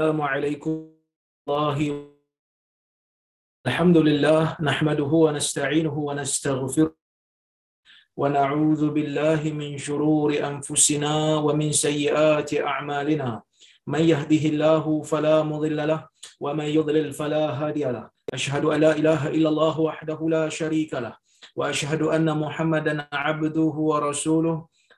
السلام عليكم الله. الحمد لله نحمده ونستعينه ونستغفره ونعوذ بالله من شرور أنفسنا ومن سيئات أعمالنا. من يهده الله فلا مضل له ومن يضلل فلا هادي له. أشهد أن لا إله إلا الله وحده لا شريك له. وأشهد أن محمدا عبده ورسوله.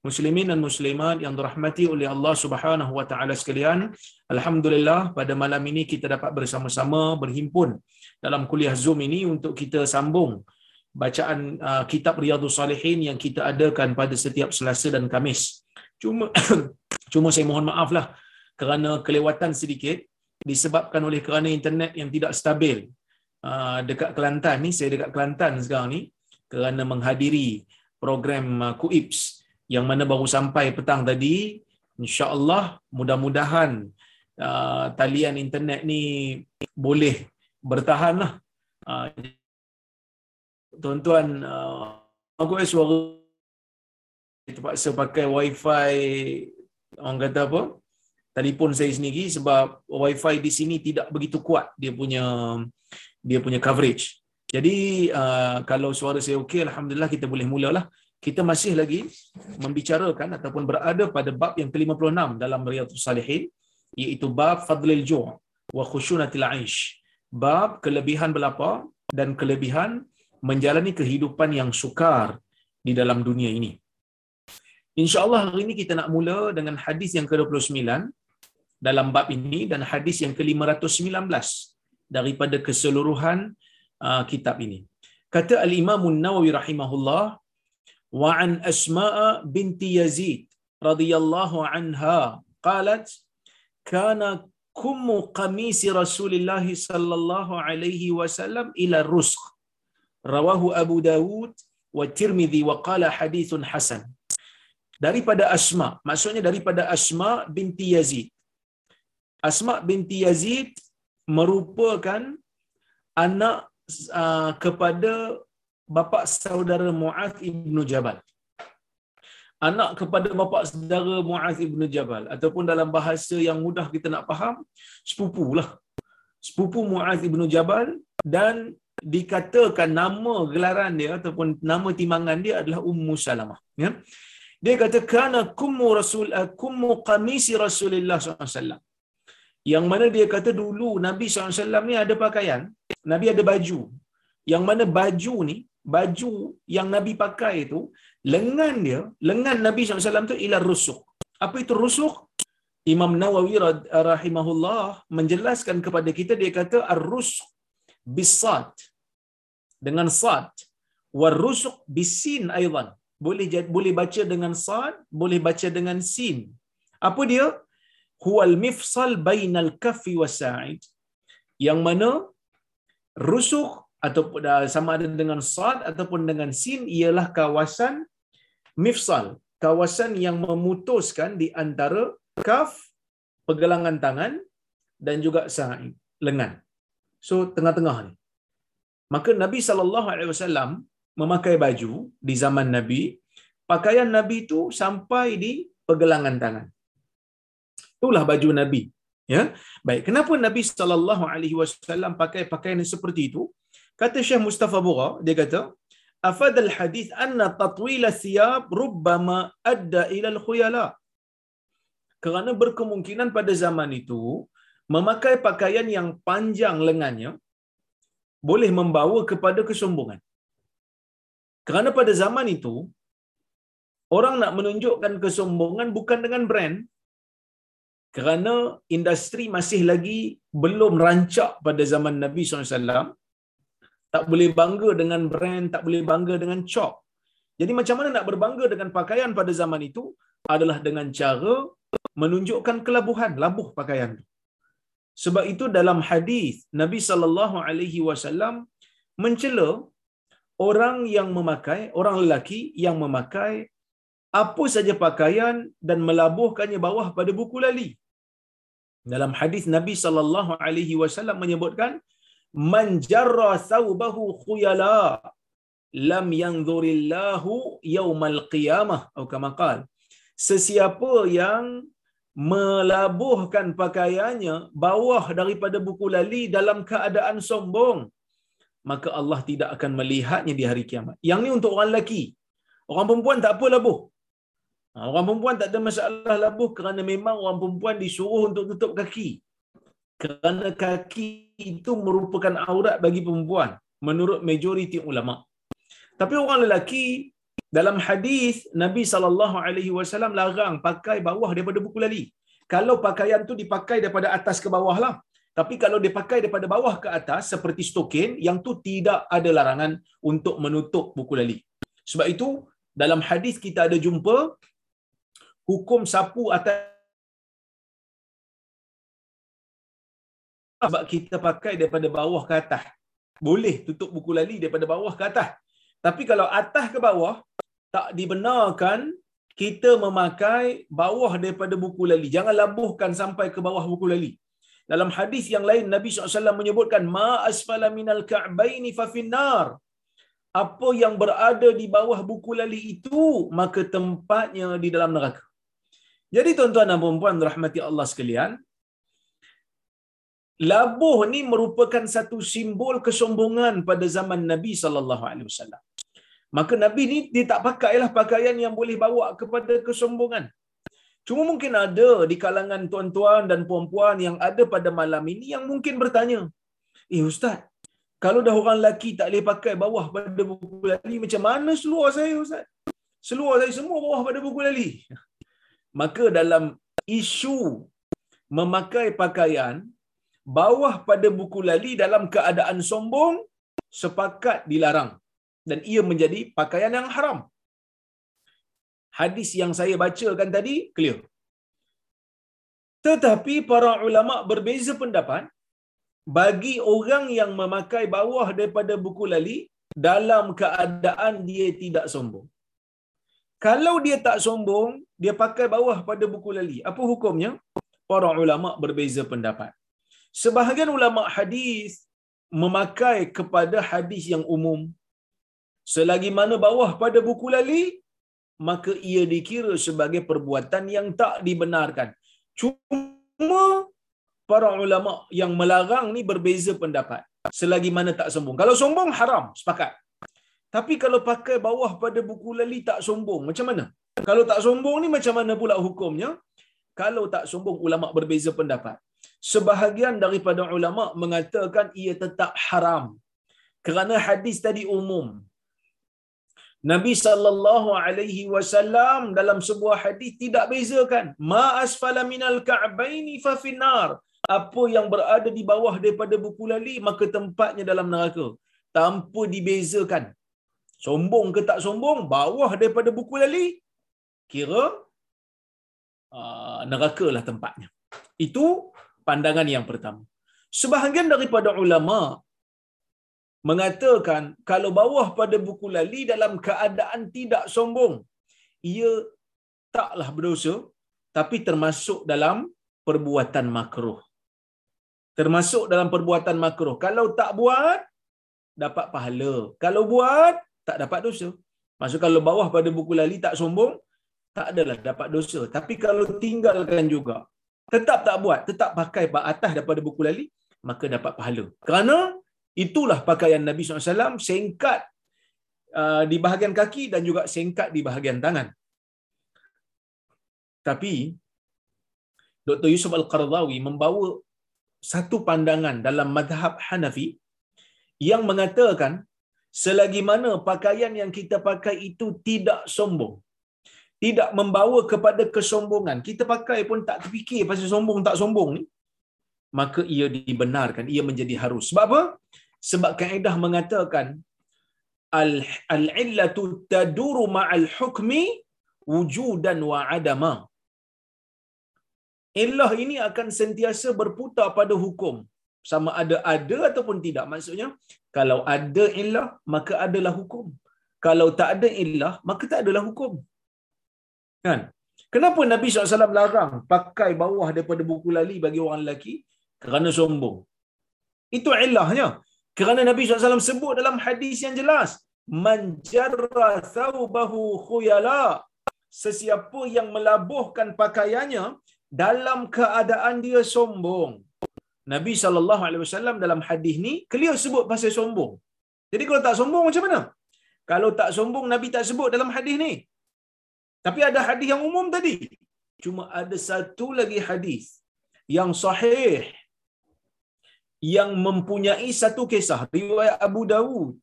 muslimin dan muslimat yang dirahmati oleh Allah Subhanahu wa taala sekalian. Alhamdulillah pada malam ini kita dapat bersama-sama berhimpun dalam kuliah Zoom ini untuk kita sambung bacaan uh, kitab Riyadhus Salihin yang kita adakan pada setiap Selasa dan Kamis. Cuma cuma saya mohon maaf lah kerana kelewatan sedikit disebabkan oleh kerana internet yang tidak stabil uh, dekat Kelantan ni saya dekat Kelantan sekarang ni kerana menghadiri program uh, KUIPS yang mana baru sampai petang tadi insya-Allah mudah-mudahan uh, talian internet ni boleh bertahan lah. Uh, tuan-tuan uh, aku suara. Terpaksa pakai wifi orang kata apa? Telefon saya sendiri sebab wifi di sini tidak begitu kuat. Dia punya dia punya coverage. Jadi uh, kalau suara saya okey alhamdulillah kita boleh mulalah kita masih lagi membicarakan ataupun berada pada bab yang ke-56 dalam Riyadhus Salihin iaitu bab fadlil ju' wa khushunatil 'aish. Bab kelebihan belapa dan kelebihan menjalani kehidupan yang sukar di dalam dunia ini. Insya-Allah hari ini kita nak mula dengan hadis yang ke-29 dalam bab ini dan hadis yang ke-519 daripada keseluruhan uh, kitab ini. Kata Al-Imam An-Nawawi rahimahullah وعن أسماء بنت يزيد رضي الله عنها قالت كان كم قميص رسول الله صلى الله عليه وسلم إلى الرسخ رواه أبو داود والترمذي وقال حديث حسن daripada Asma maksudnya daripada Asma binti Yazid Asma binti Yazid merupakan anak uh, kepada bapa saudara Muaz ibnu Jabal. Anak kepada bapa saudara Muaz ibnu Jabal ataupun dalam bahasa yang mudah kita nak faham, sepupu lah. Sepupu Muaz ibnu Jabal dan dikatakan nama gelaran dia ataupun nama timangan dia adalah Ummu Salamah. Ya. Dia kata kana kummu rasul kummu qamisi Rasulullah SAW. Yang mana dia kata dulu Nabi SAW ni ada pakaian, Nabi ada baju. Yang mana baju ni baju yang Nabi pakai itu, lengan dia, lengan Nabi SAW itu ila rusuk. Apa itu rusuk? Imam Nawawi rahimahullah menjelaskan kepada kita, dia kata, ar-rusuk bisad. Dengan sad. War-rusuk bisin aydan. Boleh boleh baca dengan sad, boleh baca dengan sin. Apa dia? Huwal mifsal bainal kafi wa sa'id. Yang mana rusuk atau sama ada dengan sad ataupun dengan sin ialah kawasan mifsal. Kawasan yang memutuskan di antara kaf pergelangan tangan dan juga sa'id lengan. So tengah-tengah ni. Maka Nabi sallallahu alaihi wasallam memakai baju di zaman Nabi pakaian Nabi itu sampai di pergelangan tangan. Itulah baju Nabi ya. Baik kenapa Nabi sallallahu alaihi wasallam pakai pakaian seperti itu Kata Syekh Mustafa Bura, dia kata, afad al-hadith anna tatwil thiyab rubbama adda ila al-khuyala. Kerana berkemungkinan pada zaman itu memakai pakaian yang panjang lengannya boleh membawa kepada kesombongan. Kerana pada zaman itu, orang nak menunjukkan kesombongan bukan dengan brand, kerana industri masih lagi belum rancak pada zaman Nabi SAW, tak boleh bangga dengan brand, tak boleh bangga dengan cop. Jadi macam mana nak berbangga dengan pakaian pada zaman itu adalah dengan cara menunjukkan kelabuhan, labuh pakaian itu. Sebab itu dalam hadis Nabi sallallahu alaihi wasallam mencela orang yang memakai orang lelaki yang memakai apa saja pakaian dan melabuhkannya bawah pada buku lali. Dalam hadis Nabi sallallahu alaihi wasallam menyebutkan man jarra thawbahu khuyala lam yanzurillahu yaumal qiyamah atau kama qala sesiapa yang melabuhkan pakaiannya bawah daripada buku lali dalam keadaan sombong maka Allah tidak akan melihatnya di hari kiamat. Yang ni untuk orang lelaki. Orang perempuan tak apa labuh. Ha, orang perempuan tak ada masalah labuh kerana memang orang perempuan disuruh untuk tutup kaki. Kerana kaki itu merupakan aurat bagi perempuan menurut majoriti ulama. Tapi orang lelaki dalam hadis Nabi sallallahu alaihi wasallam larang pakai bawah daripada buku lali. Kalau pakaian tu dipakai daripada atas ke bawah lah. Tapi kalau dipakai daripada bawah ke atas seperti stokin, yang tu tidak ada larangan untuk menutup buku lali. Sebab itu dalam hadis kita ada jumpa hukum sapu atas sebab kita pakai daripada bawah ke atas. Boleh tutup buku lali daripada bawah ke atas. Tapi kalau atas ke bawah, tak dibenarkan kita memakai bawah daripada buku lali. Jangan labuhkan sampai ke bawah buku lali. Dalam hadis yang lain Nabi SAW menyebutkan ma asfala minal ka'baini fa finnar. Apa yang berada di bawah buku lali itu maka tempatnya di dalam neraka. Jadi tuan-tuan dan puan-puan rahmati Allah sekalian, labuh ni merupakan satu simbol kesombongan pada zaman Nabi sallallahu alaihi wasallam. Maka Nabi ni dia tak pakailah pakaian yang boleh bawa kepada kesombongan. Cuma mungkin ada di kalangan tuan-tuan dan puan-puan yang ada pada malam ini yang mungkin bertanya, "Eh ustaz, kalau dah orang lelaki tak boleh pakai bawah pada buku lali, macam mana seluar saya ustaz? Seluar saya semua bawah pada buku lali." Maka dalam isu memakai pakaian bawah pada buku lali dalam keadaan sombong sepakat dilarang dan ia menjadi pakaian yang haram. Hadis yang saya bacakan tadi clear. Tetapi para ulama berbeza pendapat bagi orang yang memakai bawah daripada buku lali dalam keadaan dia tidak sombong. Kalau dia tak sombong, dia pakai bawah pada buku lali. Apa hukumnya? Para ulama berbeza pendapat. Sebahagian ulama hadis memakai kepada hadis yang umum. Selagi mana bawah pada buku lali maka ia dikira sebagai perbuatan yang tak dibenarkan. Cuma para ulama yang melarang ni berbeza pendapat. Selagi mana tak sombong. Kalau sombong haram. Sepakat. Tapi kalau pakai bawah pada buku lali tak sombong. Macam mana? Kalau tak sombong ni macam mana pula hukumnya? Kalau tak sombong ulama berbeza pendapat sebahagian daripada ulama mengatakan ia tetap haram. Kerana hadis tadi umum. Nabi sallallahu alaihi wasallam dalam sebuah hadis tidak bezakan. Ma asfala minal ka'baini fa finnar. Apa yang berada di bawah daripada buku lali maka tempatnya dalam neraka. Tanpa dibezakan. Sombong ke tak sombong bawah daripada buku lali kira uh, neraka lah tempatnya. Itu pandangan yang pertama. Sebahagian daripada ulama mengatakan kalau bawah pada buku lali dalam keadaan tidak sombong ia taklah berdosa tapi termasuk dalam perbuatan makruh. Termasuk dalam perbuatan makruh. Kalau tak buat dapat pahala. Kalau buat tak dapat dosa. Maksud kalau bawah pada buku lali tak sombong tak adalah dapat dosa. Tapi kalau tinggalkan juga tetap tak buat tetap pakai atas daripada buku lali maka dapat pahala kerana Itulah pakaian Nabi SAW singkat uh, di bahagian kaki dan juga singkat di bahagian tangan. Tapi Dr. Yusuf Al-Qardawi membawa satu pandangan dalam madhab Hanafi yang mengatakan selagi mana pakaian yang kita pakai itu tidak sombong tidak membawa kepada kesombongan. Kita pakai pun tak terfikir pasal sombong tak sombong ni. Maka ia dibenarkan ia menjadi harus. Sebab apa? Sebab kaedah mengatakan al al illatu taduru ma'al hukmi wujudan wa adama. Illah ini akan sentiasa berputar pada hukum. Sama ada ada ataupun tidak. Maksudnya kalau ada illah maka adalah hukum. Kalau tak ada illah maka tak adalah hukum kan kenapa nabi SAW larang pakai bawah daripada buku lali bagi orang lelaki kerana sombong itu illahnya kerana nabi SAW sebut dalam hadis yang jelas manjarra thawbahu khuyala sesiapa yang melabuhkan pakaiannya dalam keadaan dia sombong Nabi wasallam dalam hadis ni clear sebut pasal sombong. Jadi kalau tak sombong macam mana? Kalau tak sombong Nabi tak sebut dalam hadis ni. Tapi ada hadis yang umum tadi. Cuma ada satu lagi hadis yang sahih yang mempunyai satu kisah riwayat Abu Dawud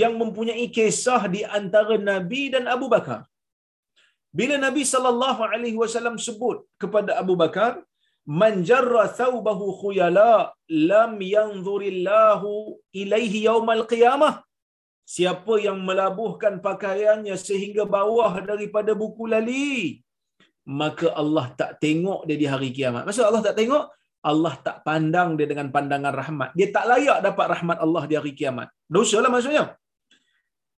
yang mempunyai kisah di antara Nabi dan Abu Bakar. Bila Nabi sallallahu alaihi wasallam sebut kepada Abu Bakar, man jarra thawbahu khuyala lam yanzurillahu ilaihi yaumal qiyamah siapa yang melabuhkan pakaiannya sehingga bawah daripada buku lali maka Allah tak tengok dia di hari kiamat. Maksud Allah tak tengok? Allah tak pandang dia dengan pandangan rahmat. Dia tak layak dapat rahmat Allah di hari kiamat. Dosa lah maksudnya.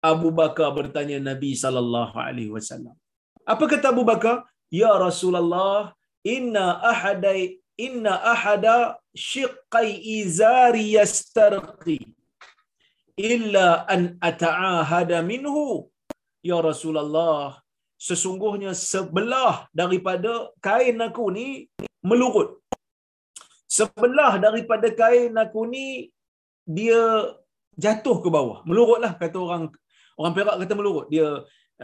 Abu Bakar bertanya Nabi sallallahu alaihi wasallam. Apa kata Abu Bakar? Ya Rasulullah inna ahadai inna ahada shiqqai izari yastarqi illa an ata'ahada minhu. Ya rasulullah sesungguhnya sebelah daripada kain aku ni melurut. Sebelah daripada kain aku ni dia jatuh ke bawah. Melurutlah kata orang orang Perak kata melurut. Dia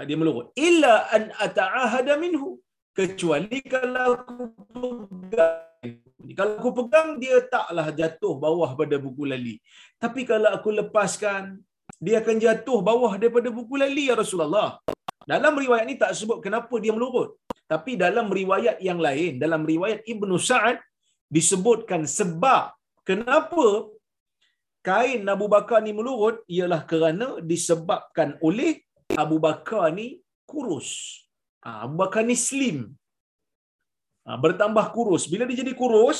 dia melurut. Illa an ata'ahada minhu. Kecuali kalau aku pegang kalau aku pegang dia taklah jatuh bawah pada buku lali. Tapi kalau aku lepaskan dia akan jatuh bawah daripada buku lali ya Rasulullah. Dalam riwayat ni tak sebut kenapa dia melurut. Tapi dalam riwayat yang lain dalam riwayat Ibnu Sa'ad disebutkan sebab kenapa kain Abu Bakar ni melurut ialah kerana disebabkan oleh Abu Bakar ni kurus. Ha, Abu Bakar ni slim. Ha, bertambah kurus. Bila dia jadi kurus,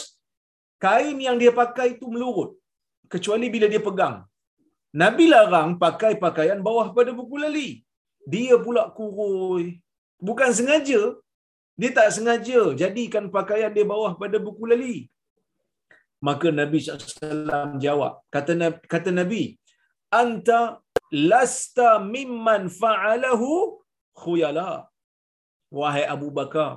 kain yang dia pakai itu melurut. Kecuali bila dia pegang. Nabi larang pakai pakaian bawah pada buku lali. Dia pula kurus. Bukan sengaja. Dia tak sengaja jadikan pakaian dia bawah pada buku lali. Maka Nabi SAW jawab. Kata, kata Nabi, Anta lasta mimman fa'alahu khuyala wahai Abu Bakar,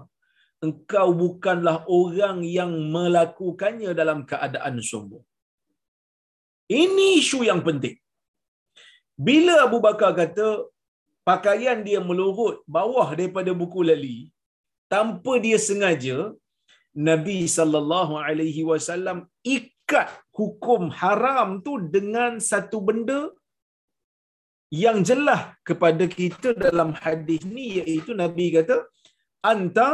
engkau bukanlah orang yang melakukannya dalam keadaan sombong. Ini isu yang penting. Bila Abu Bakar kata pakaian dia melurut bawah daripada buku lali tanpa dia sengaja, Nabi sallallahu alaihi wasallam ikat hukum haram tu dengan satu benda yang jelas kepada kita dalam hadis ni iaitu Nabi kata anta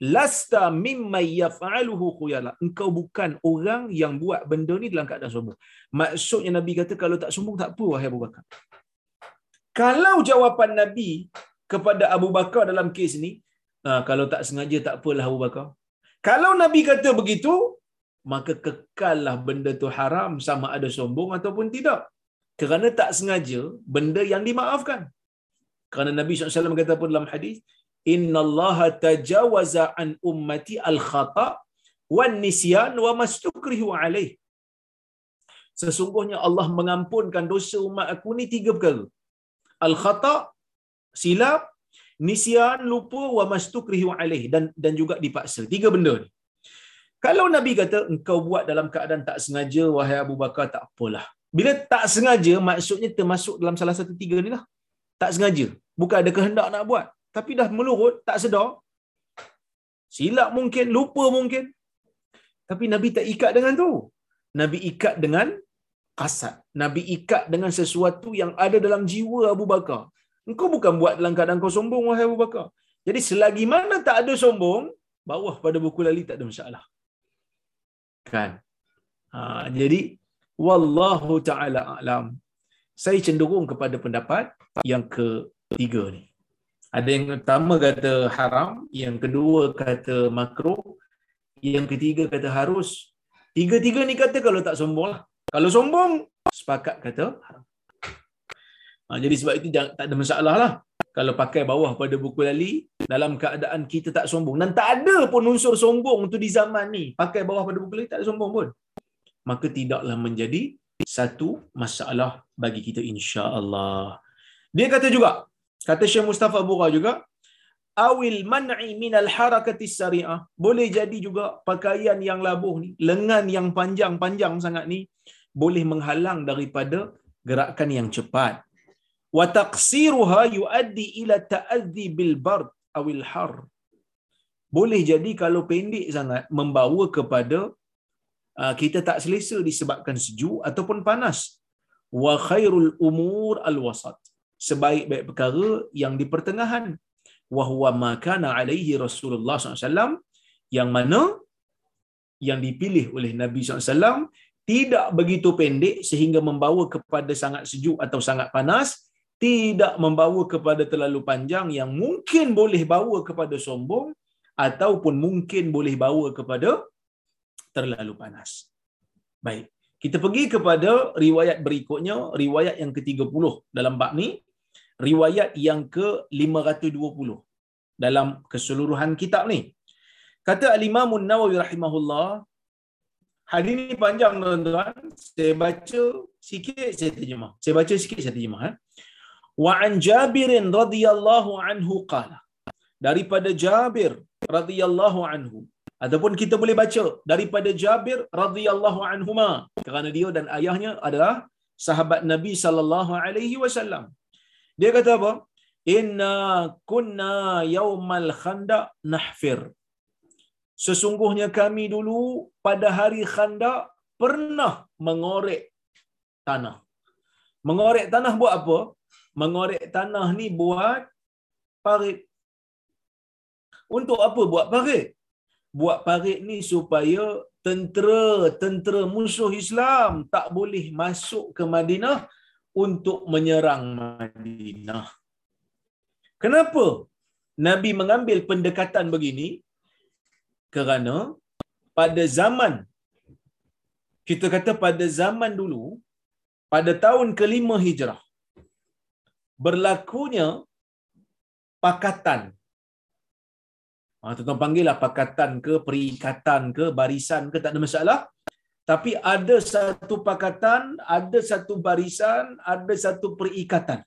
lasta mimma yaf'aluhu khuyala. Engkau bukan orang yang buat benda ni dalam keadaan sombong. Maksudnya Nabi kata kalau tak sombong tak apa wahai Abu Bakar. Kalau jawapan Nabi kepada Abu Bakar dalam kes ni ha, kalau tak sengaja tak apalah Abu Bakar. Kalau Nabi kata begitu maka kekallah benda tu haram sama ada sombong ataupun tidak. Kerana tak sengaja benda yang dimaafkan. Kerana Nabi SAW kata pun dalam hadis, Inna Allah tajawaza an ummati al-khata wan nisyan wa mastukrihu alaih. Sesungguhnya Allah mengampunkan dosa umat aku ni tiga perkara. Al-khata, silap, nisyan, lupa, wa mastukrihu alaih. Dan, dan juga dipaksa. Tiga benda ni. Kalau Nabi kata, engkau buat dalam keadaan tak sengaja, wahai Abu Bakar, tak apalah. Bila tak sengaja, maksudnya termasuk dalam salah satu tiga ni lah. Tak sengaja. Bukan ada kehendak nak buat. Tapi dah melurut, tak sedar. Silap mungkin, lupa mungkin. Tapi Nabi tak ikat dengan tu. Nabi ikat dengan kasat. Nabi ikat dengan sesuatu yang ada dalam jiwa Abu Bakar. Engkau bukan buat dalam keadaan kau sombong, wahai Abu Bakar. Jadi selagi mana tak ada sombong, bawah pada buku lali tak ada masalah. Kan? Ha, jadi, Wallahu ta'ala a'lam. Saya cenderung kepada pendapat yang ketiga ni. Ada yang pertama kata haram, yang kedua kata makruh, yang ketiga kata harus. Tiga-tiga ni kata kalau tak sombong lah. Kalau sombong, sepakat kata haram. Ha, jadi sebab itu tak ada masalah lah. Kalau pakai bawah pada buku lali, dalam keadaan kita tak sombong. Dan tak ada pun unsur sombong tu di zaman ni. Pakai bawah pada buku lali, tak ada sombong pun. Maka tidaklah menjadi satu masalah bagi kita insya Allah. Dia kata juga, kata Syekh Mustafa Bura juga, awil man'i minal harakati syariah. Boleh jadi juga pakaian yang labuh ni, lengan yang panjang-panjang sangat ni, boleh menghalang daripada gerakan yang cepat. Wa taqsiruha yuaddi ila ta'adzi bil bard awil har. Boleh jadi kalau pendek sangat membawa kepada uh, kita tak selesa disebabkan sejuk ataupun panas. Wa khairul umur al wasat. Sebaik-baik perkara yang di pertengahan. Wa huwa ma kana alaihi Rasulullah SAW yang mana yang dipilih oleh Nabi SAW tidak begitu pendek sehingga membawa kepada sangat sejuk atau sangat panas, tidak membawa kepada terlalu panjang yang mungkin boleh bawa kepada sombong ataupun mungkin boleh bawa kepada terlalu panas. Baik, kita pergi kepada riwayat berikutnya, riwayat yang ke-30 dalam bab ni, riwayat yang ke-520 dalam keseluruhan kitab ni. Kata Al-Imam Nawawi rahimahullah, Hadis ini panjang tuan-tuan. Saya baca sikit saya terjemah. Saya baca sikit saya terjemah eh. Wa an Jabir radhiyallahu anhu qala. Daripada Jabir radhiyallahu anhu ataupun kita boleh baca daripada Jabir radhiyallahu anhuma kerana dia dan ayahnya adalah sahabat Nabi sallallahu alaihi wasallam. Dia kata apa? Inna kunna yaumal khandaq nahfir sesungguhnya kami dulu pada hari khandak pernah mengorek tanah. Mengorek tanah buat apa? Mengorek tanah ni buat parit. Untuk apa buat parit? Buat parit ni supaya tentera-tentera musuh Islam tak boleh masuk ke Madinah untuk menyerang Madinah. Kenapa Nabi mengambil pendekatan begini? kerana pada zaman kita kata pada zaman dulu pada tahun kelima hijrah berlakunya pakatan Ha, tuan-tuan panggil lah pakatan ke, perikatan ke, barisan ke, tak ada masalah. Tapi ada satu pakatan, ada satu barisan, ada satu perikatan.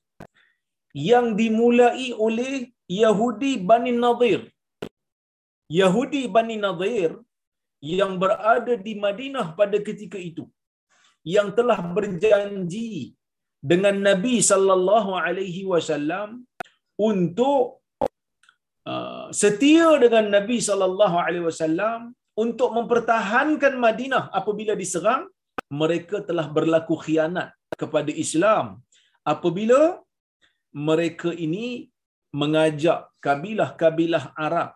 Yang dimulai oleh Yahudi Bani Nadir. Yahudi Bani Nadir yang berada di Madinah pada ketika itu yang telah berjanji dengan Nabi sallallahu alaihi wasallam untuk uh, setia dengan Nabi sallallahu alaihi wasallam untuk mempertahankan Madinah apabila diserang mereka telah berlaku khianat kepada Islam apabila mereka ini mengajak kabilah-kabilah Arab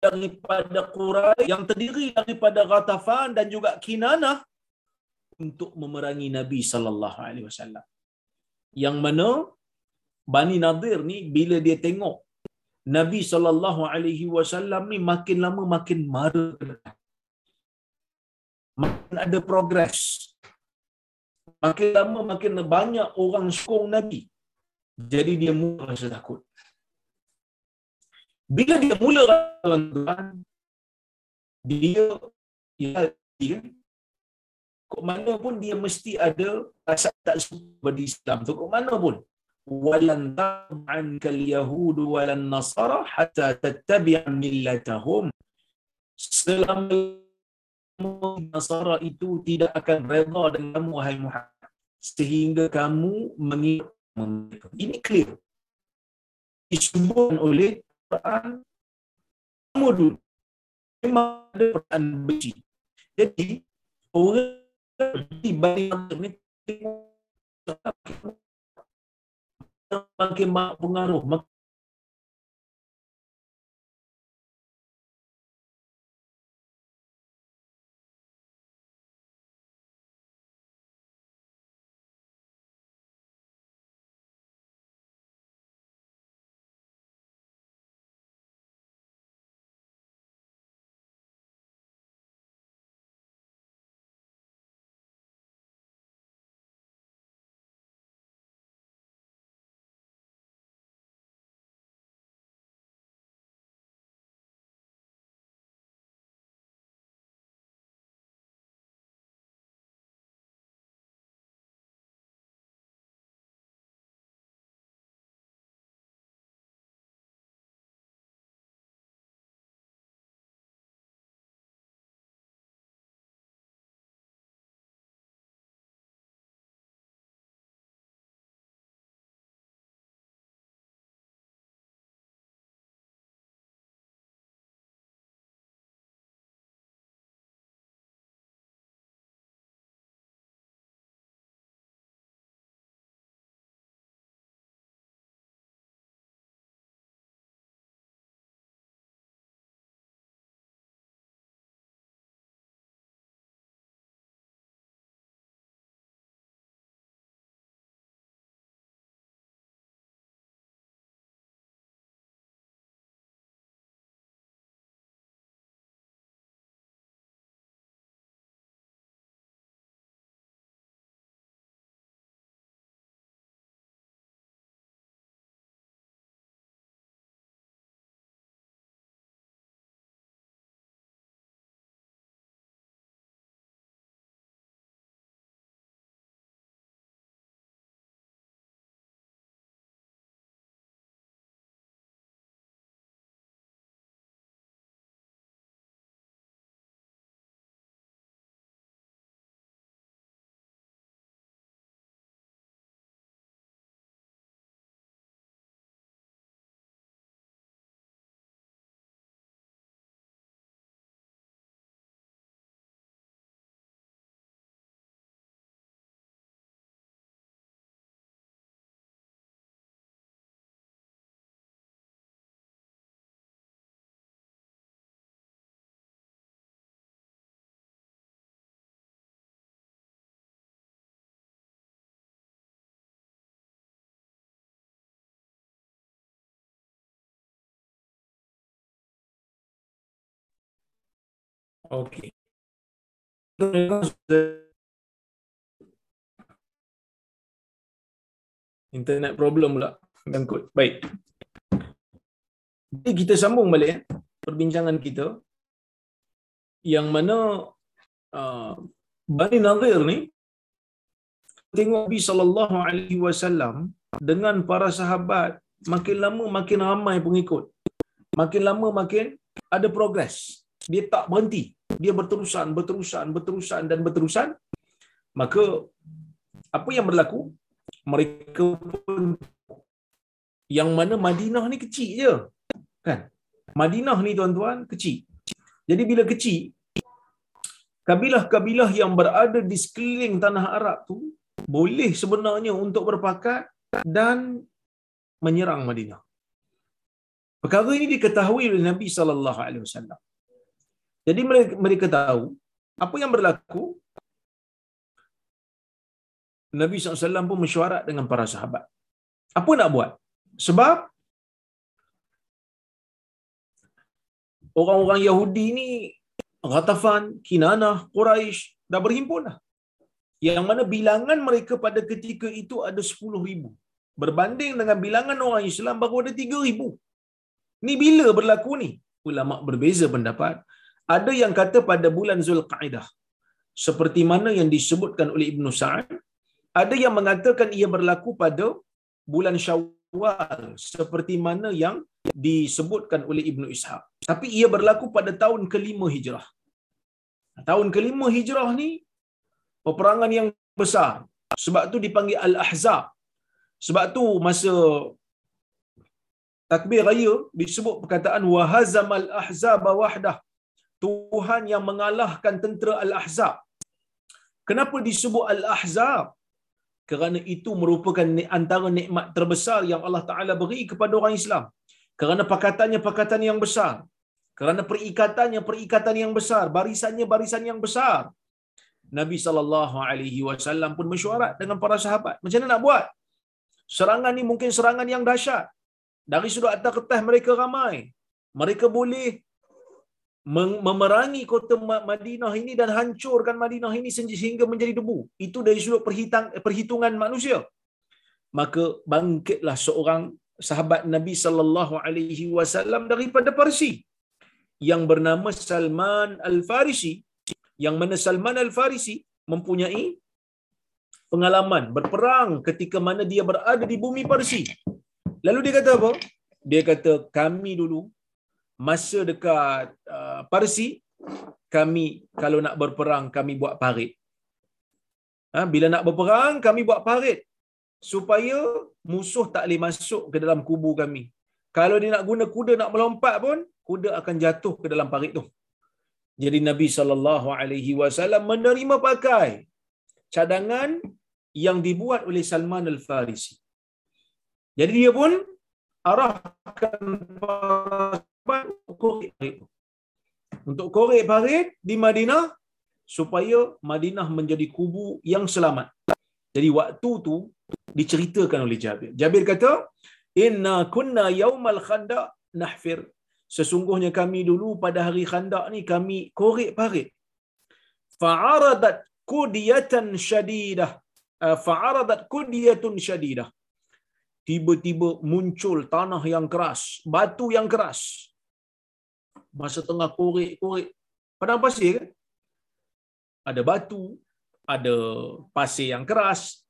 daripada Quraisy yang terdiri daripada Ghatafan dan juga Kinanah untuk memerangi Nabi sallallahu alaihi wasallam. Yang mana Bani Nadir ni bila dia tengok Nabi sallallahu alaihi wasallam ni makin lama makin marah. Makin ada progres. Makin lama makin banyak orang sokong Nabi. Jadi dia mula rasa takut. Bila dia mula tuan-tuan, dia ya, dia kok mana pun dia mesti ada rasa tak suka di Islam tu kok mana pun walan tab'an kal yahud walan nasara hatta tattabi' millatahum. Selama Nasara itu tidak akan reda dengan wahai Muhammad. Sehingga kamu mengikut ini clear. Disebutkan oleh Quran. Kamu dulu. Memang ada perasaan benci. Jadi orang di balik ni makin pengaruh Okey. Internet problem pula ngangkut. Baik. Jadi kita sambung balik eh, perbincangan kita yang mana uh, Bani Nadir ni tengok Nabi sallallahu alaihi wasallam dengan para sahabat makin lama makin ramai pengikut. Makin lama makin ada progres. Dia tak berhenti dia berterusan, berterusan, berterusan dan berterusan, maka apa yang berlaku? Mereka pun yang mana Madinah ni kecil je. Kan? Madinah ni tuan-tuan kecil. Jadi bila kecil, kabilah-kabilah yang berada di sekeliling tanah Arab tu boleh sebenarnya untuk berpakat dan menyerang Madinah. Perkara ini diketahui oleh Nabi sallallahu alaihi wasallam. Jadi mereka, mereka tahu apa yang berlaku. Nabi SAW pun mesyuarat dengan para sahabat. Apa nak buat? Sebab orang-orang Yahudi ni Ghatafan, Kinanah, Quraisy dah berhimpun dah. Yang mana bilangan mereka pada ketika itu ada 10 ribu. Berbanding dengan bilangan orang Islam baru ada 3 ribu. Ni bila berlaku ni? Ulama berbeza pendapat ada yang kata pada bulan Zulqaidah seperti mana yang disebutkan oleh Ibnu Sa'ad ada yang mengatakan ia berlaku pada bulan Syawal seperti mana yang disebutkan oleh Ibnu Ishaq. Tapi ia berlaku pada tahun kelima hijrah. Tahun kelima hijrah ni peperangan yang besar. Sebab tu dipanggil Al-Ahzab. Sebab tu masa takbir raya disebut perkataan wahazamal ahzab wahdah Tuhan yang mengalahkan tentera Al-Ahzab. Kenapa disebut Al-Ahzab? Kerana itu merupakan antara nikmat terbesar yang Allah Taala beri kepada orang Islam. Kerana pakatannya pakatan yang besar. Kerana perikatannya perikatan yang besar, barisannya barisan yang besar. Nabi sallallahu alaihi wasallam pun mesyuarat dengan para sahabat. Macam mana nak buat? Serangan ni mungkin serangan yang dahsyat. Dari sudut atas kertas mereka ramai. Mereka boleh memerangi kota Madinah ini dan hancurkan Madinah ini sehingga menjadi debu. Itu dari sudut perhitungan manusia. Maka bangkitlah seorang sahabat Nabi sallallahu alaihi wasallam daripada Parsi yang bernama Salman Al-Farisi yang mana Salman Al-Farisi mempunyai pengalaman berperang ketika mana dia berada di bumi Parsi. Lalu dia kata apa? Dia kata kami dulu masa dekat uh, Parsi kami kalau nak berperang kami buat parit. Ha, bila nak berperang kami buat parit supaya musuh tak boleh masuk ke dalam kubu kami. Kalau dia nak guna kuda nak melompat pun kuda akan jatuh ke dalam parit tu. Jadi Nabi sallallahu alaihi wasallam menerima pakai cadangan yang dibuat oleh Salman Al-Farisi. Jadi dia pun arahkan korek parit untuk korek parit di Madinah supaya Madinah menjadi kubu yang selamat. Jadi waktu tu diceritakan oleh Jabir. Jabir kata, "Inna kunna yaumal khandaq nahfir." Sesungguhnya kami dulu pada hari khandaq ni kami korek parit. Fa'aradat kudiyatan syadidah. Uh, fa'aradat kudiyatun syadidah. Tiba-tiba muncul tanah yang keras, batu yang keras. Masa tengah korek-korek, padang pasir kan? Ada batu, ada pasir yang keras.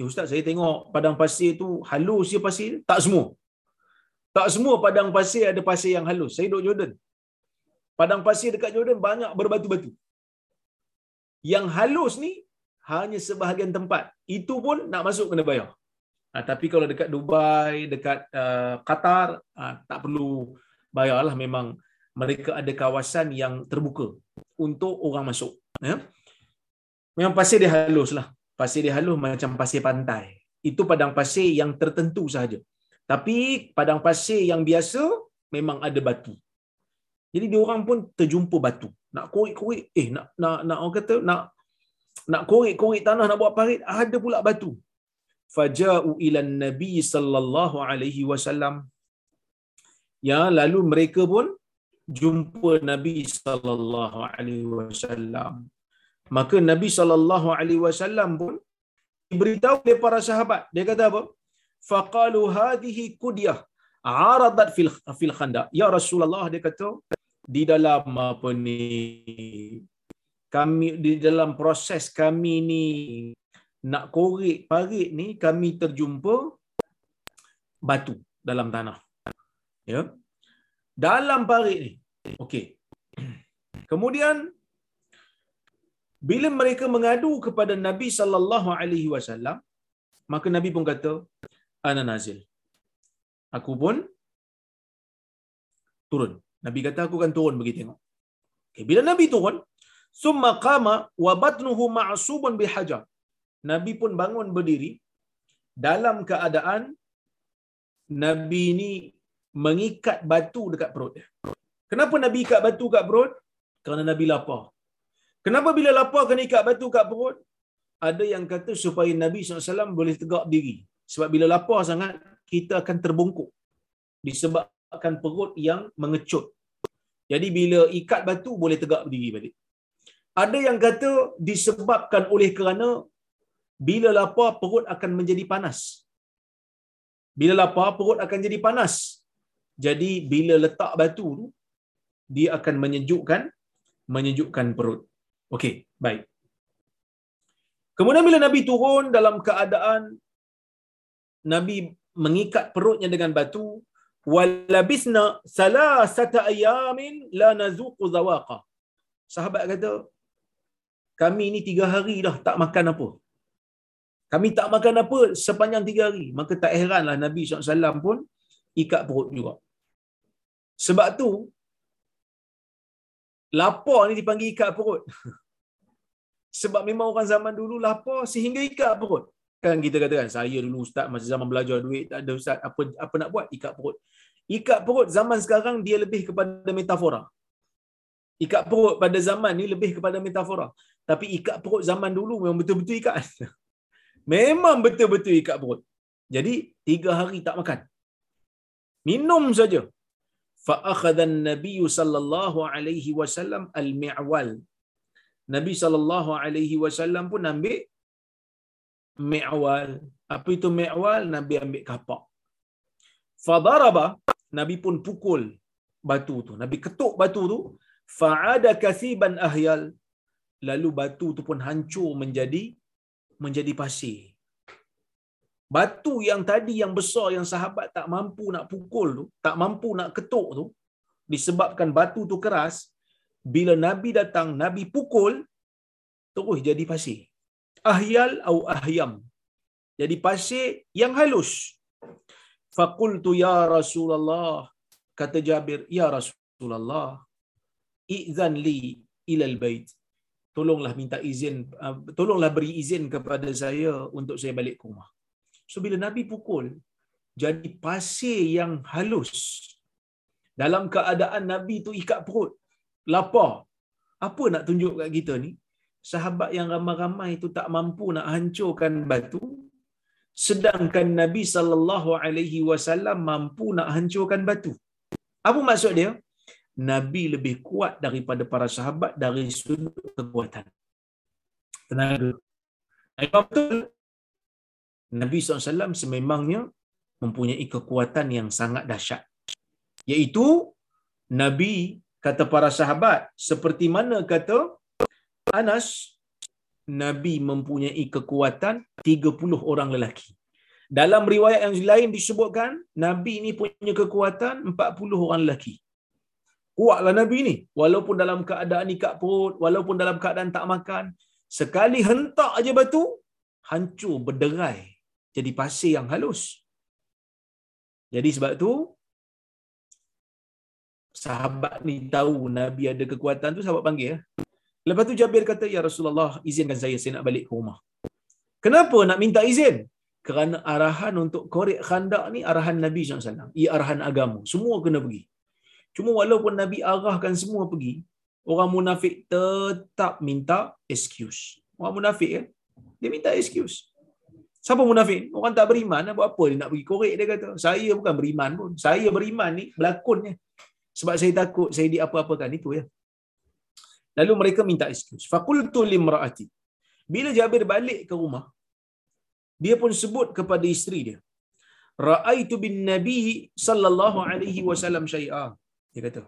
Eh ustaz, saya tengok padang pasir tu halus je pasir, tak semua. Tak semua padang pasir ada pasir yang halus. Saya duduk Jordan. Padang pasir dekat Jordan banyak berbatu-batu. Yang halus ni hanya sebahagian tempat. Itu pun nak masuk kena bayar. Ha, tapi kalau dekat Dubai, dekat uh, Qatar, uh, tak perlu bayarlah. Memang mereka ada kawasan yang terbuka untuk orang masuk. Ya? Memang pasir dia halus lah. Pasir dia halus macam pasir pantai. Itu padang pasir yang tertentu sahaja. Tapi padang pasir yang biasa memang ada batu. Jadi dia orang pun terjumpa batu. Nak korek-korek, eh nak nak nak orang kata nak nak korek-korek tanah nak buat parit, ada pula batu. Faja'u ila Nabi sallallahu alaihi wasallam. Ya, lalu mereka pun jumpa Nabi sallallahu alaihi wasallam. Maka Nabi sallallahu alaihi wasallam pun diberitahu oleh para sahabat. Dia kata apa? faqalu hadhihi kudyah aradat fil fil khanda ya rasulullah dia kata di dalam apa ni kami di dalam proses kami ni nak korek parit ni kami terjumpa batu dalam tanah ya dalam parit ni okey kemudian bila mereka mengadu kepada Nabi sallallahu alaihi wasallam maka Nabi pun kata ana nazil. Aku pun turun. Nabi kata aku akan turun bagi tengok. Okay, bila Nabi turun, summa qama wa batnuhu ma'subun bihajar. Nabi pun bangun berdiri dalam keadaan Nabi ni mengikat batu dekat perut dia. Kenapa Nabi ikat batu kat perut? Kerana Nabi lapar. Kenapa bila lapar kena ikat batu kat perut? Ada yang kata supaya Nabi SAW boleh tegak diri. Sebab bila lapar sangat, kita akan terbungkuk. Disebabkan perut yang mengecut. Jadi bila ikat batu, boleh tegak berdiri balik. Ada yang kata disebabkan oleh kerana bila lapar, perut akan menjadi panas. Bila lapar, perut akan jadi panas. Jadi bila letak batu tu, dia akan menyejukkan menyejukkan perut. Okey, baik. Kemudian bila Nabi turun dalam keadaan Nabi mengikat perutnya dengan batu walabisna salasata ayamin la nazuqu zawaqa sahabat kata kami ni tiga hari dah tak makan apa kami tak makan apa sepanjang tiga hari maka tak heranlah Nabi SAW pun ikat perut juga sebab tu Lapar ni dipanggil ikat perut. Sebab memang orang zaman dulu lapar sehingga ikat perut. Kan kita katakan, saya dulu ustaz masa zaman belajar duit, tak ada ustaz, apa apa nak buat? Ikat perut. Ikat perut zaman sekarang dia lebih kepada metafora. Ikat perut pada zaman ni lebih kepada metafora. Tapi ikat perut zaman dulu memang betul-betul ikat. memang betul-betul ikat perut. Jadi, tiga hari tak makan. Minum saja. Fa'akhadhan Nabi sallallahu alaihi wasallam al-mi'wal. Nabi sallallahu alaihi wasallam pun ambil mi'wal. Apa itu mi'wal? Nabi ambil kapak. Fadaraba, Nabi pun pukul batu tu. Nabi ketuk batu tu. Fa'ada kathiban ahyal. Lalu batu tu pun hancur menjadi menjadi pasir. Batu yang tadi yang besar yang sahabat tak mampu nak pukul tu, tak mampu nak ketuk tu, disebabkan batu tu keras, bila Nabi datang, Nabi pukul, terus jadi pasir. Ahyal atau ahyam. Jadi pasir yang halus. Fakultu ya Rasulullah. Kata Jabir, ya Rasulullah. I'zan li ilal bait. Tolonglah minta izin, uh, tolonglah beri izin kepada saya untuk saya balik ke rumah. So bila Nabi pukul, jadi pasir yang halus. Dalam keadaan Nabi tu ikat perut, lapar. Apa nak tunjuk kat kita ni? Sahabat yang ramai-ramai tu tak mampu nak hancurkan batu, sedangkan Nabi sallallahu alaihi wasallam mampu nak hancurkan batu. Apa maksud dia? Nabi lebih kuat daripada para sahabat dari sudut kekuatan. Tenaga. Memang betul. Nabi SAW sememangnya mempunyai kekuatan yang sangat dahsyat. Iaitu Nabi kata para sahabat seperti mana kata Anas Nabi mempunyai kekuatan 30 orang lelaki. Dalam riwayat yang lain disebutkan Nabi ini punya kekuatan 40 orang lelaki. Kuatlah Nabi ni walaupun dalam keadaan ikat perut, walaupun dalam keadaan tak makan, sekali hentak aja batu hancur berderai jadi pasir yang halus. Jadi sebab tu sahabat ni tahu Nabi ada kekuatan tu sahabat panggil. Lepas tu Jabir kata, Ya Rasulullah, izinkan saya, saya nak balik ke rumah. Kenapa nak minta izin? Kerana arahan untuk korek khandak ni arahan Nabi SAW. Ia arahan agama. Semua kena pergi. Cuma walaupun Nabi arahkan semua pergi, orang munafik tetap minta excuse. Orang munafik kan? Dia minta excuse. Siapa munafik? Orang tak beriman. Buat apa dia nak pergi korek dia kata. Saya bukan beriman pun. Saya beriman ni berlakonnya. Sebab saya takut saya di apa-apakan itu ya. Lalu mereka minta excuse. Fakultu limraati. Bila Jabir balik ke rumah, dia pun sebut kepada isteri dia. Ra'aitu bin Nabi sallallahu alaihi wasallam syai'a. Dia kata,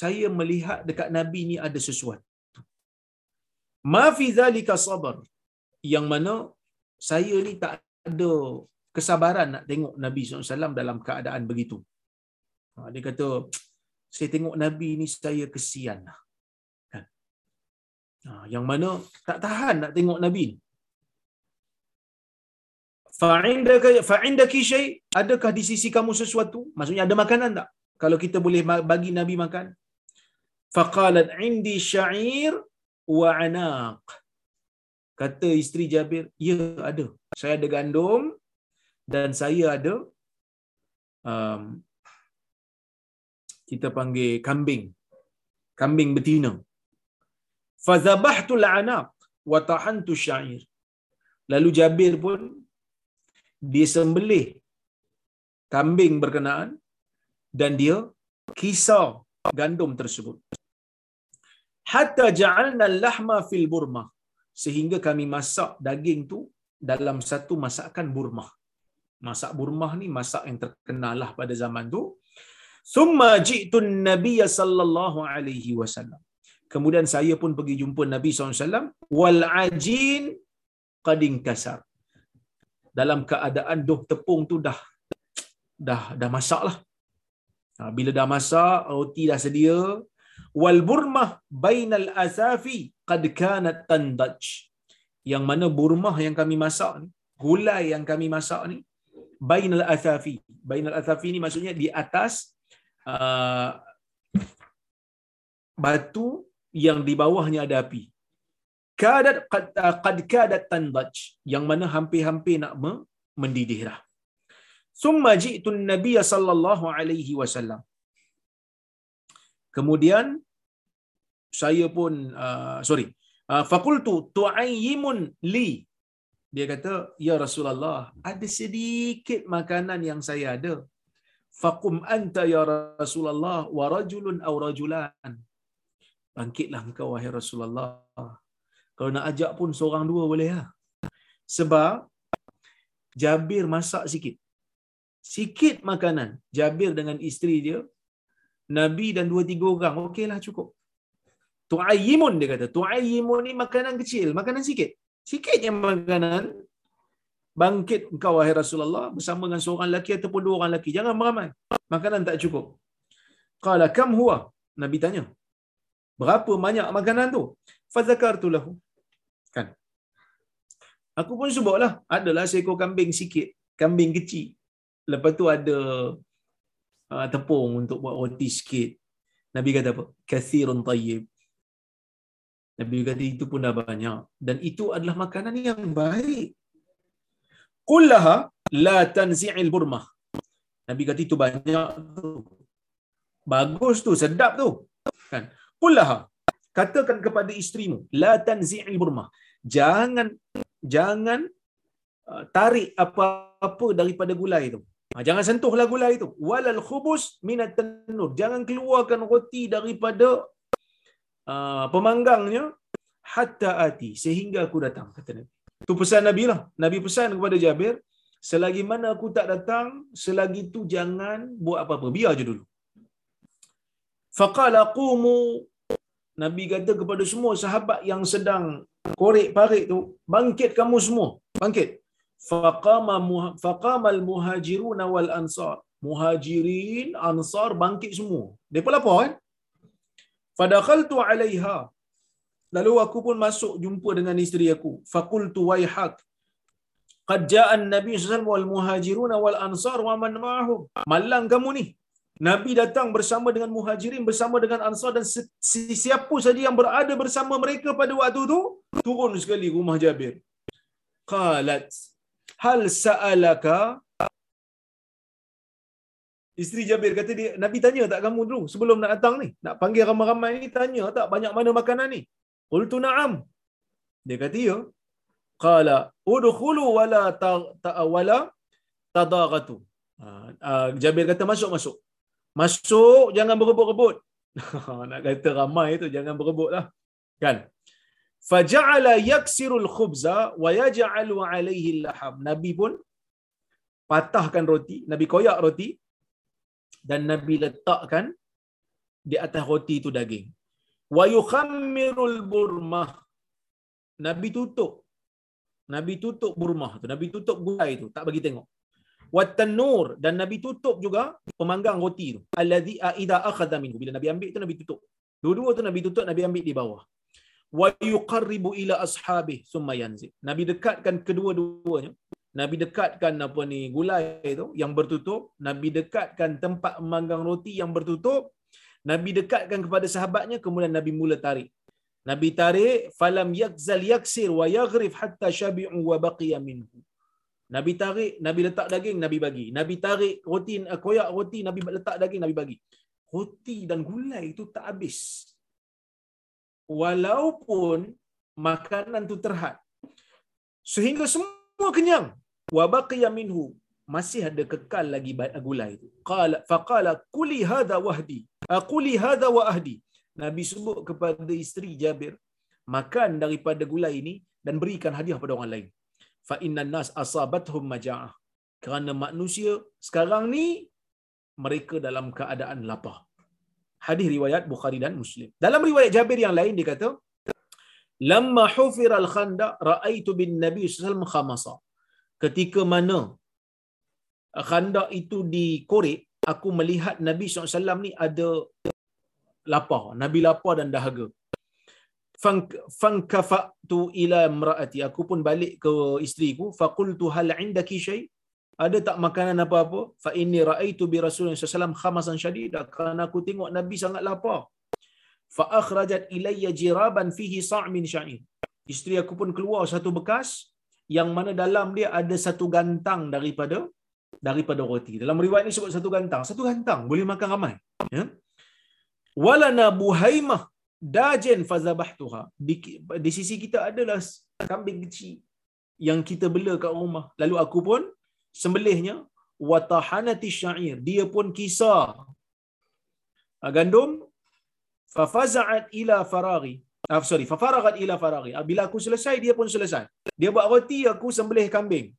saya melihat dekat Nabi ni ada sesuatu. Ma fi zalika sabar. Yang mana saya ni tak ada kesabaran nak tengok Nabi SAW dalam keadaan begitu. Ha, dia kata, saya tengok Nabi ni saya kesian lah. Kan? Ha, yang mana tak tahan nak tengok Nabi ni. Fa'indaki syai, adakah di sisi kamu sesuatu? Maksudnya ada makanan tak? Kalau kita boleh bagi Nabi makan. Faqalat indi sya'ir wa anaq. Kata isteri Jabir, ya ada. Saya ada gandum dan saya ada um, kita panggil kambing. Kambing betina. Fazabahtu al-anaq wa tahantu syair. Lalu Jabir pun dia sembelih kambing berkenaan dan dia kisar gandum tersebut. Hatta ja'alna al-lahma fil burma sehingga kami masak daging tu dalam satu masakan burma. Masak burma ni masak yang terkenal lah pada zaman tu. Thumma ji'tu an-nabiy sallallahu alaihi wasallam. Kemudian saya pun pergi jumpa Nabi SAW. Wal ajin qadin kasar. Dalam keadaan doh tepung tu dah dah dah masak lah. Ha, bila dah masak, roti dah sedia. Wal burmah bainal asafi qad kanat tandaj. Yang mana burmah yang kami masak ni, gulai yang kami masak ni, bainal asafi. Bainal asafi ni maksudnya di atas uh, batu yang di bawahnya ada api. Kadat qad, uh, kadat tandaj yang mana hampir-hampir nak mendidih dah. Summa ji'tu Nabi sallallahu alaihi wasallam. Kemudian saya pun uh, sorry. Uh, faqultu tu'ayyimun li. Dia kata, "Ya Rasulullah, ada sedikit makanan yang saya ada. Faqum anta ya Rasulullah wa rajulun aw rajulan." Bangkitlah engkau wahai Rasulullah. Kalau nak ajak pun seorang dua boleh lah. Sebab Jabir masak sikit. Sikit makanan. Jabir dengan isteri dia. Nabi dan dua tiga orang. Okeylah cukup. Tu'ayyimun dia kata. Tu'ayyimun ni makanan kecil. Makanan sikit. Sikit yang makanan. Bangkit engkau wahai Rasulullah. Bersama dengan seorang lelaki ataupun dua orang lelaki. Jangan meramai. Makanan tak cukup. Qala kam huwa? Nabi tanya. Berapa banyak makanan tu? Fazakartu lahu. Kan? Aku pun sebutlah. Adalah seekor kambing sikit. Kambing kecil. Lepas tu ada uh, tepung untuk buat roti sikit. Nabi kata apa? Kathirun tayyib. Nabi kata itu pun dah banyak. Dan itu adalah makanan yang baik. Kullaha la tanzi'il burmah. Nabi kata itu banyak tu. Bagus tu, sedap tu. Kan? Kullaha. Katakan kepada isterimu, la tanzi'il burmah. Jangan jangan uh, tarik apa-apa daripada gulai itu. Ha, jangan sentuhlah gulai itu. Walal khubus minat tanur. Jangan keluarkan roti daripada uh, pemanggangnya hatta ati sehingga aku datang kata Nabi. Itu pesan Nabi lah. Nabi pesan kepada Jabir, selagi mana aku tak datang, selagi tu jangan buat apa-apa. Biar je dulu. Faqala qumu Nabi kata kepada semua sahabat yang sedang korek parik tu, bangkit kamu semua. Bangkit. Faqama faqamal muhajirun wal ansar. Muhajirin, ansar bangkit semua. Depa lapor kan? Fadakhaltu 'alaiha. Lalu aku pun masuk jumpa dengan isteri aku. Faqultu waihak. Qad ja'a an-nabi sallallahu wal muhajirun wal ansar wa man ma'ahum. Malang kamu ni. Nabi datang bersama dengan muhajirin, bersama dengan ansar dan siapa saja yang berada bersama mereka pada waktu itu, turun sekali rumah Jabir. Qalat, hal sa'alaka Isteri Jabir kata dia, Nabi tanya tak kamu dulu sebelum nak datang ni? Nak panggil ramai-ramai ni, tanya tak banyak mana makanan ni? Qultu na'am. Dia kata ya. Qala udkhulu wala ta, ta wala tadaghatu. Uh, Jabir kata masuk masuk. Masuk jangan berebut-rebut. Nak kata ramai tu jangan berebutlah. Kan? Faja'ala yaksirul khubza wa yaj'alu 'alaihi laham. Nabi pun patahkan roti, Nabi koyak roti dan Nabi letakkan di atas roti itu daging. Wa yukhammirul burmah. Nabi tutup. Nabi tutup burmah tu. Nabi tutup gulai tu. Tak bagi tengok. Wattanur. Dan Nabi tutup juga pemanggang roti tu. Alladhi a'idha akhadha minhu. Bila Nabi ambil tu, Nabi tutup. Dua-dua tu Nabi tutup, Nabi ambil di bawah. Wa yuqarribu ila ashabih summa yanzil. Nabi dekatkan kedua-duanya. Nabi dekatkan apa ni gulai tu yang bertutup, Nabi dekatkan tempat memanggang roti yang bertutup, Nabi dekatkan kepada sahabatnya kemudian Nabi mula tarik. Nabi tarik falam yakzal yaksir wa yaghrif hatta shabi'u wa baqiya minhu. Nabi tarik, Nabi letak daging, Nabi bagi. Nabi tarik roti, koyak roti, Nabi letak daging, Nabi bagi. Roti dan gulai itu tak habis. Walaupun makanan tu terhad. Sehingga semua kenyang. Wa baqiya minhu. Masih ada kekal lagi gulai itu. Qala faqala kuli hadha wahdi. Aquli hadha wa ahdi. Nabi sebut kepada isteri Jabir, makan daripada gulai ini dan berikan hadiah pada orang lain. Fa innan nas asabathum maja'ah. Kerana manusia sekarang ni mereka dalam keadaan lapar. Hadis riwayat Bukhari dan Muslim. Dalam riwayat Jabir yang lain dia kata, "Lamma hufira al-khandaq ra'aitu bin Nabi sallallahu khamasa." Ketika mana khandaq itu dikorek, aku melihat Nabi SAW ni ada lapar. Nabi lapar dan dahaga. Fankafa'tu ila mra'ati. Aku pun balik ke isteriku. Faqultu hal indaki syai? Ada tak makanan apa-apa? Fa inni ra'aitu bi Rasulullah SAW khamasan syadidah. Kerana aku tengok Nabi sangat lapar. fa akhrajat ilayya jiraban fihi sa' min sya'ir. Isteri aku pun keluar satu bekas yang mana dalam dia ada satu gantang daripada daripada roti. Dalam riwayat ni sebut satu gantang. Satu gantang boleh makan ramai. Ya. Walana buhaimah dajen fazabahtuha. Di, di sisi kita adalah kambing kecil yang kita bela kat rumah. Lalu aku pun sembelihnya watahanati syair. Dia pun kisah ah, gandum fafaza'at ila faraghi. Ah, sorry, fafaragat ila faraghi. Ah, bila aku selesai, dia pun selesai. Dia buat roti, aku sembelih kambing.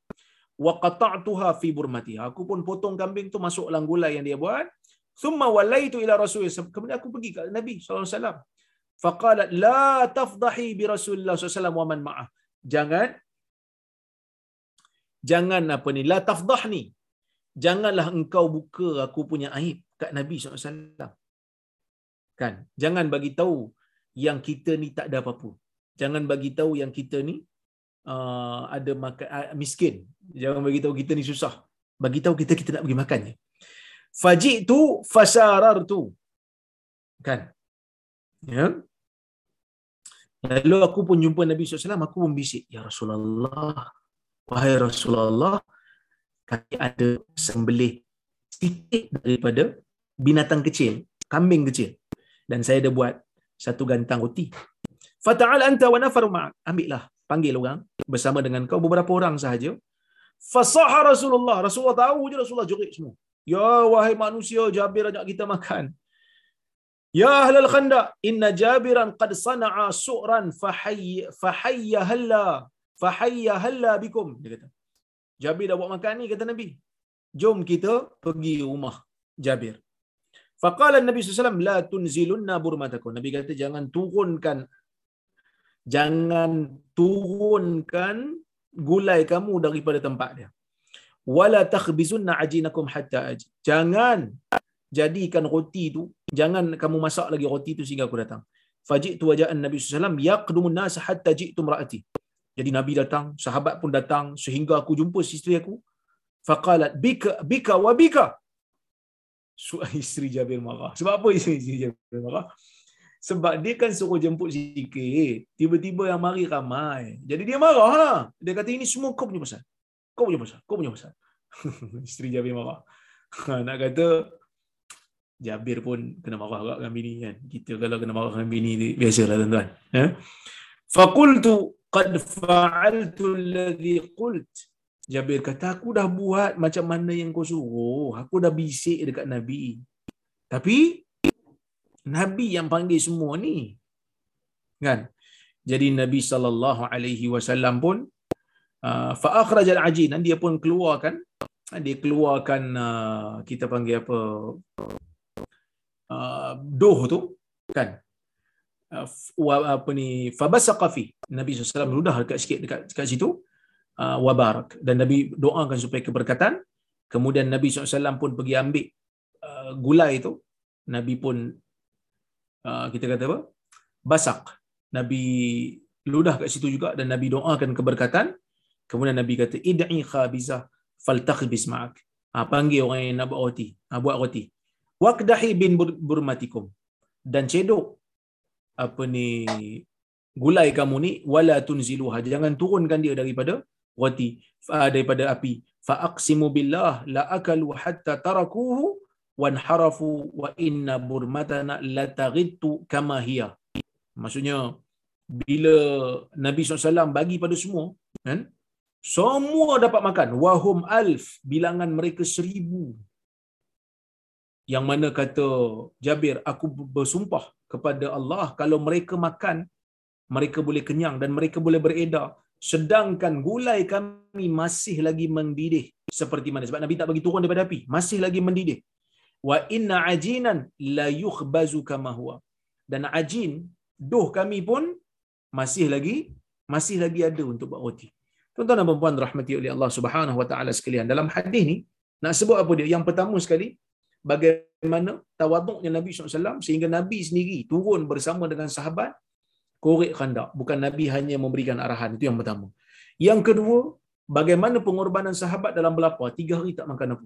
Wa qata'tuha fi burmati. Aku pun potong kambing tu masuk dalam gulai yang dia buat. Thumma walaitu ila Rasulullah. Kemudian aku pergi ke Nabi SAW. Faqalat la tafdahi bi Rasulullah SAW wa man ma'ah. Jangan jangan apa ni la tafdahni janganlah engkau buka aku punya aib kat Nabi SAW. Kan? Jangan bagi tahu yang kita ni tak ada apa-apa. Jangan bagi tahu yang kita ni uh, ada makan uh, miskin. Jangan bagi tahu kita ni susah. Bagi tahu kita kita nak pergi makan je. Fajitu fasarar tu. Kan? Ya. Lalu aku pun jumpa Nabi SAW, aku pun bisik. Ya Rasulullah, wahai Rasulullah, kami ada sembelih sedikit daripada binatang kecil, kambing kecil. Dan saya ada buat satu gantang roti. Fata'al anta wa nafar ma'ak. Ambillah, panggil orang bersama dengan kau beberapa orang sahaja. Fasaha Rasulullah. Rasulullah tahu je Rasulullah jerit semua. Ya wahai manusia, Jabir ajak kita makan. Ya ahlal khanda, inna Jabiran qad sana'a su'ran fahayya halla fahayya halla bikum. Dia kata. Jabir dah buat makan ni kata Nabi. Jom kita pergi rumah Jabir. Faqala Nabi SAW, la tunzilunna burmatakum. Nabi kata jangan turunkan jangan turunkan gulai kamu daripada tempat dia. Wala takhbizunna ajinakum hatta aji. Jangan jadikan roti tu, jangan kamu masak lagi roti tu sehingga aku datang. Faji'tu waja'an Nabi SAW, yaqdumun nas hatta ji'tu mra'ati. Jadi Nabi datang, sahabat pun datang sehingga aku jumpa isteri aku. Faqalat bika bika wa bika. Isteri Jabir marah. Sebab apa isteri Jabir marah? Sebab dia kan suruh jemput sikit. Tiba-tiba yang mari ramai. Jadi dia marah lah. Dia kata ini semua kau punya pasal. Kau punya pasal. Kau punya pasal. isteri Jabir marah. Nak kata Jabir pun kena marah agak dengan bini kan. Kita kalau kena marah dengan bini biasalah tuan-tuan. Eh? Faqultu qad fa'altu alladhi qult Jabir kata aku dah buat macam mana yang kau suruh. Aku dah bisik dekat nabi. Tapi nabi yang panggil semua ni. Kan? Jadi nabi sallallahu alaihi wasallam pun uh, fa akhraj al dia pun keluarkan dia keluarkan uh, kita panggil apa? Uh, doh tu. Kan? Uh, apa ni? Fabasaqa fi. Nabi SAW ludah dekat sikit dekat dekat situ wabarak. Dan Nabi doakan supaya keberkatan. Kemudian Nabi SAW pun pergi ambil uh, gulai itu. Nabi pun uh, kita kata apa? Basak. Nabi ludah kat situ juga dan Nabi doakan keberkatan. Kemudian Nabi kata id'i khabizah faltakhbis ma'ak. Ha, panggil orang yang nak buat roti. Ha, buat roti. Waqdahi bin burmatikum. Dan cedok apa ni gulai kamu ni wala tunziluha. Jangan turunkan dia daripada roti daripada api. Fa aqsimu billah la akalu hatta tarakuhu wanharafu wa inna burmatana la taghittu kama hiya. Maksudnya bila Nabi SAW bagi pada semua kan semua dapat makan. Wahum alf bilangan mereka seribu. Yang mana kata Jabir aku bersumpah kepada Allah kalau mereka makan mereka boleh kenyang dan mereka boleh beredar sedangkan gulai kami masih lagi mendidih seperti mana? Sebab Nabi tak bagi turun daripada api. Masih lagi mendidih. Wa inna ajinan la yukhbazu kama huwa. Dan ajin doh kami pun masih lagi masih lagi ada untuk buat roti. Tuan-tuan dan puan rahmati oleh Allah Subhanahu wa taala sekalian. Dalam hadis ni nak sebut apa dia? Yang pertama sekali bagaimana tawaduknya Nabi SAW sehingga Nabi sendiri turun bersama dengan sahabat korek khandak. Bukan Nabi hanya memberikan arahan. Itu yang pertama. Yang kedua, bagaimana pengorbanan sahabat dalam belapar. Tiga hari tak makan apa.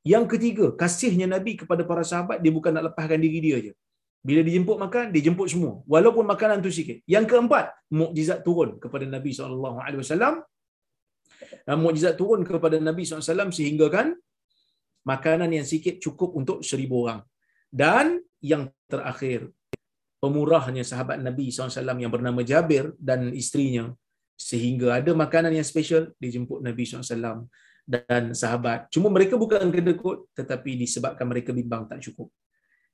Yang ketiga, kasihnya Nabi kepada para sahabat, dia bukan nak lepaskan diri dia je. Bila dijemput makan, dijemput semua. Walaupun makanan tu sikit. Yang keempat, mukjizat turun kepada Nabi SAW. Mukjizat turun kepada Nabi SAW sehingga kan makanan yang sikit cukup untuk seribu orang. Dan yang terakhir, pemurahnya sahabat Nabi SAW yang bernama Jabir dan istrinya sehingga ada makanan yang special dijemput Nabi SAW dan sahabat. Cuma mereka bukan kedekut tetapi disebabkan mereka bimbang tak cukup.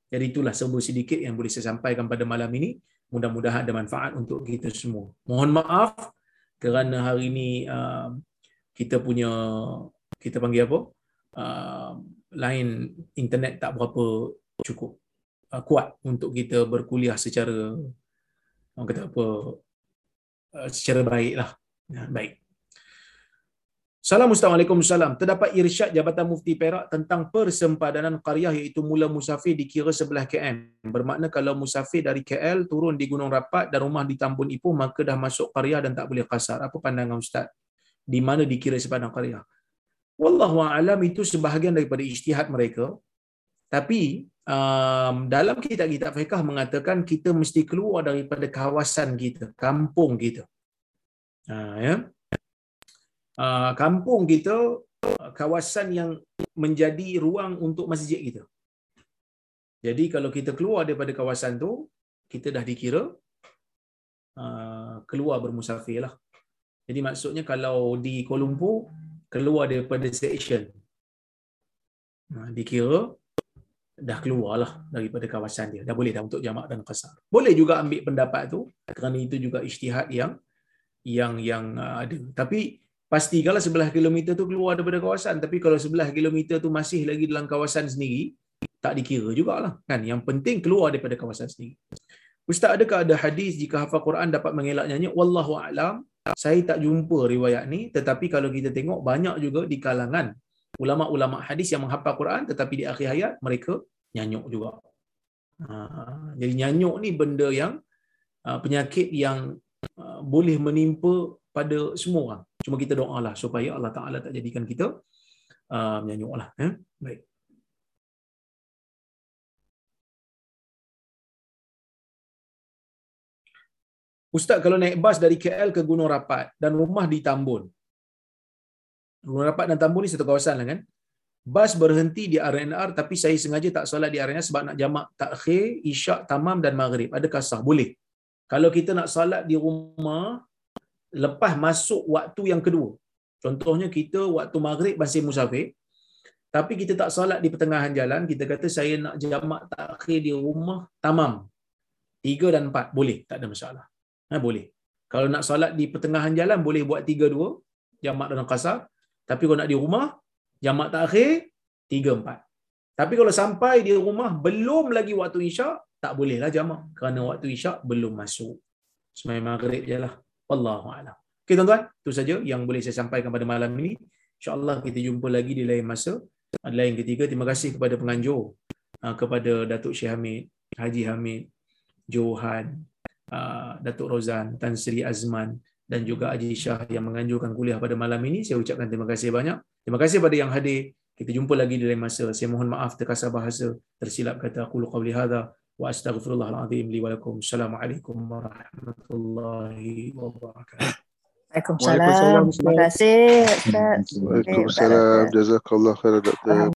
Jadi itulah sebuah sedikit yang boleh saya sampaikan pada malam ini. Mudah-mudahan ada manfaat untuk kita semua. Mohon maaf kerana hari ini uh, kita punya kita panggil apa? Uh, lain internet tak berapa cukup uh, kuat untuk kita berkuliah secara orang kata apa uh, secara baiklah. Ya, baik. Assalamualaikum salam. Terdapat irsyad Jabatan Mufti Perak tentang persempadanan qaryah iaitu mula musafir dikira sebelah KM. Bermakna kalau musafir dari KL turun di Gunung Rapat dan rumah di Tambun Ipoh maka dah masuk qaryah dan tak boleh kasar. Apa pandangan ustaz? Di mana dikira sempadan qaryah? Wallahu a'lam itu sebahagian daripada ijtihad mereka. Tapi um, dalam kitab-kitab fiqh mengatakan kita mesti keluar daripada kawasan kita, kampung kita. Ha, ya. Uh, kampung kita kawasan yang menjadi ruang untuk masjid kita. Jadi kalau kita keluar daripada kawasan tu, kita dah dikira uh, keluar bermusafir lah. Jadi maksudnya kalau di Kuala Lumpur, keluar daripada section, uh, dikira dah keluarlah daripada kawasan dia. Dah boleh dah untuk jamak dan qasar. Boleh juga ambil pendapat tu kerana itu juga ijtihad yang yang yang uh, ada. Tapi pastikanlah sebelah kilometer tu keluar daripada kawasan. Tapi kalau sebelah kilometer tu masih lagi dalam kawasan sendiri, tak dikira jugalah. Kan? Yang penting keluar daripada kawasan sendiri. Ustaz, adakah ada hadis jika hafal Quran dapat mengelaknya? Wallahu a'lam. Saya tak jumpa riwayat ni. Tetapi kalau kita tengok, banyak juga di kalangan ulama-ulama hadis yang menghafal Quran tetapi di akhir hayat mereka nyanyuk juga. Ha, jadi nyanyuk ni benda yang ha, penyakit yang ha, boleh menimpa pada semua orang. Cuma kita doalah supaya Allah Taala tak jadikan kita menyanyuklah. Eh? Baik. Ustaz kalau naik bas dari KL ke Gunung Rapat dan rumah di Tambun, Gunung Rapat dan Tambun ni satu kawasan lah kan. Bas berhenti di RNR tapi saya sengaja tak solat di RNR sebab nak jamak takhir, isyak, tamam dan maghrib. Adakah sah? Boleh. Kalau kita nak solat di rumah lepas masuk waktu yang kedua. Contohnya kita waktu maghrib masih musafir. Tapi kita tak solat di pertengahan jalan. Kita kata saya nak jamak takhir di rumah tamam. Tiga dan empat. Boleh. Tak ada masalah. Ha, boleh. Kalau nak solat di pertengahan jalan boleh buat tiga dua. Jamak dan kasar. Tapi kalau nak di rumah, jamak takhir, tiga empat. Tapi kalau sampai di rumah, belum lagi waktu isyak, tak bolehlah jamak. Kerana waktu isyak belum masuk. Semayang maghrib je lah. Wallahu'alam. Okay tuan-tuan, itu saja yang boleh saya sampaikan pada malam ini. InsyaAllah kita jumpa lagi di lain masa. Adalah yang ketiga, terima kasih kepada penganjur. Ah, kepada Datuk Syekh Hamid, Haji Hamid, Johan, ah, Datuk Rozan, Tan Sri Azman, dan juga Haji Shah yang menganjurkan kuliah pada malam ini. Saya ucapkan terima kasih banyak. Terima kasih kepada yang hadir. Kita jumpa lagi di lain masa. Saya mohon maaf terkasar bahasa. Tersilap kata aku qawli hadha wa astaghfirullahalazim li wa lakum. Assalamualaikum warahmatullahi wabarakatuh. Waalaikumsalam. Terima kasih Waalaikumsalam. Jazakallah khairan doktor.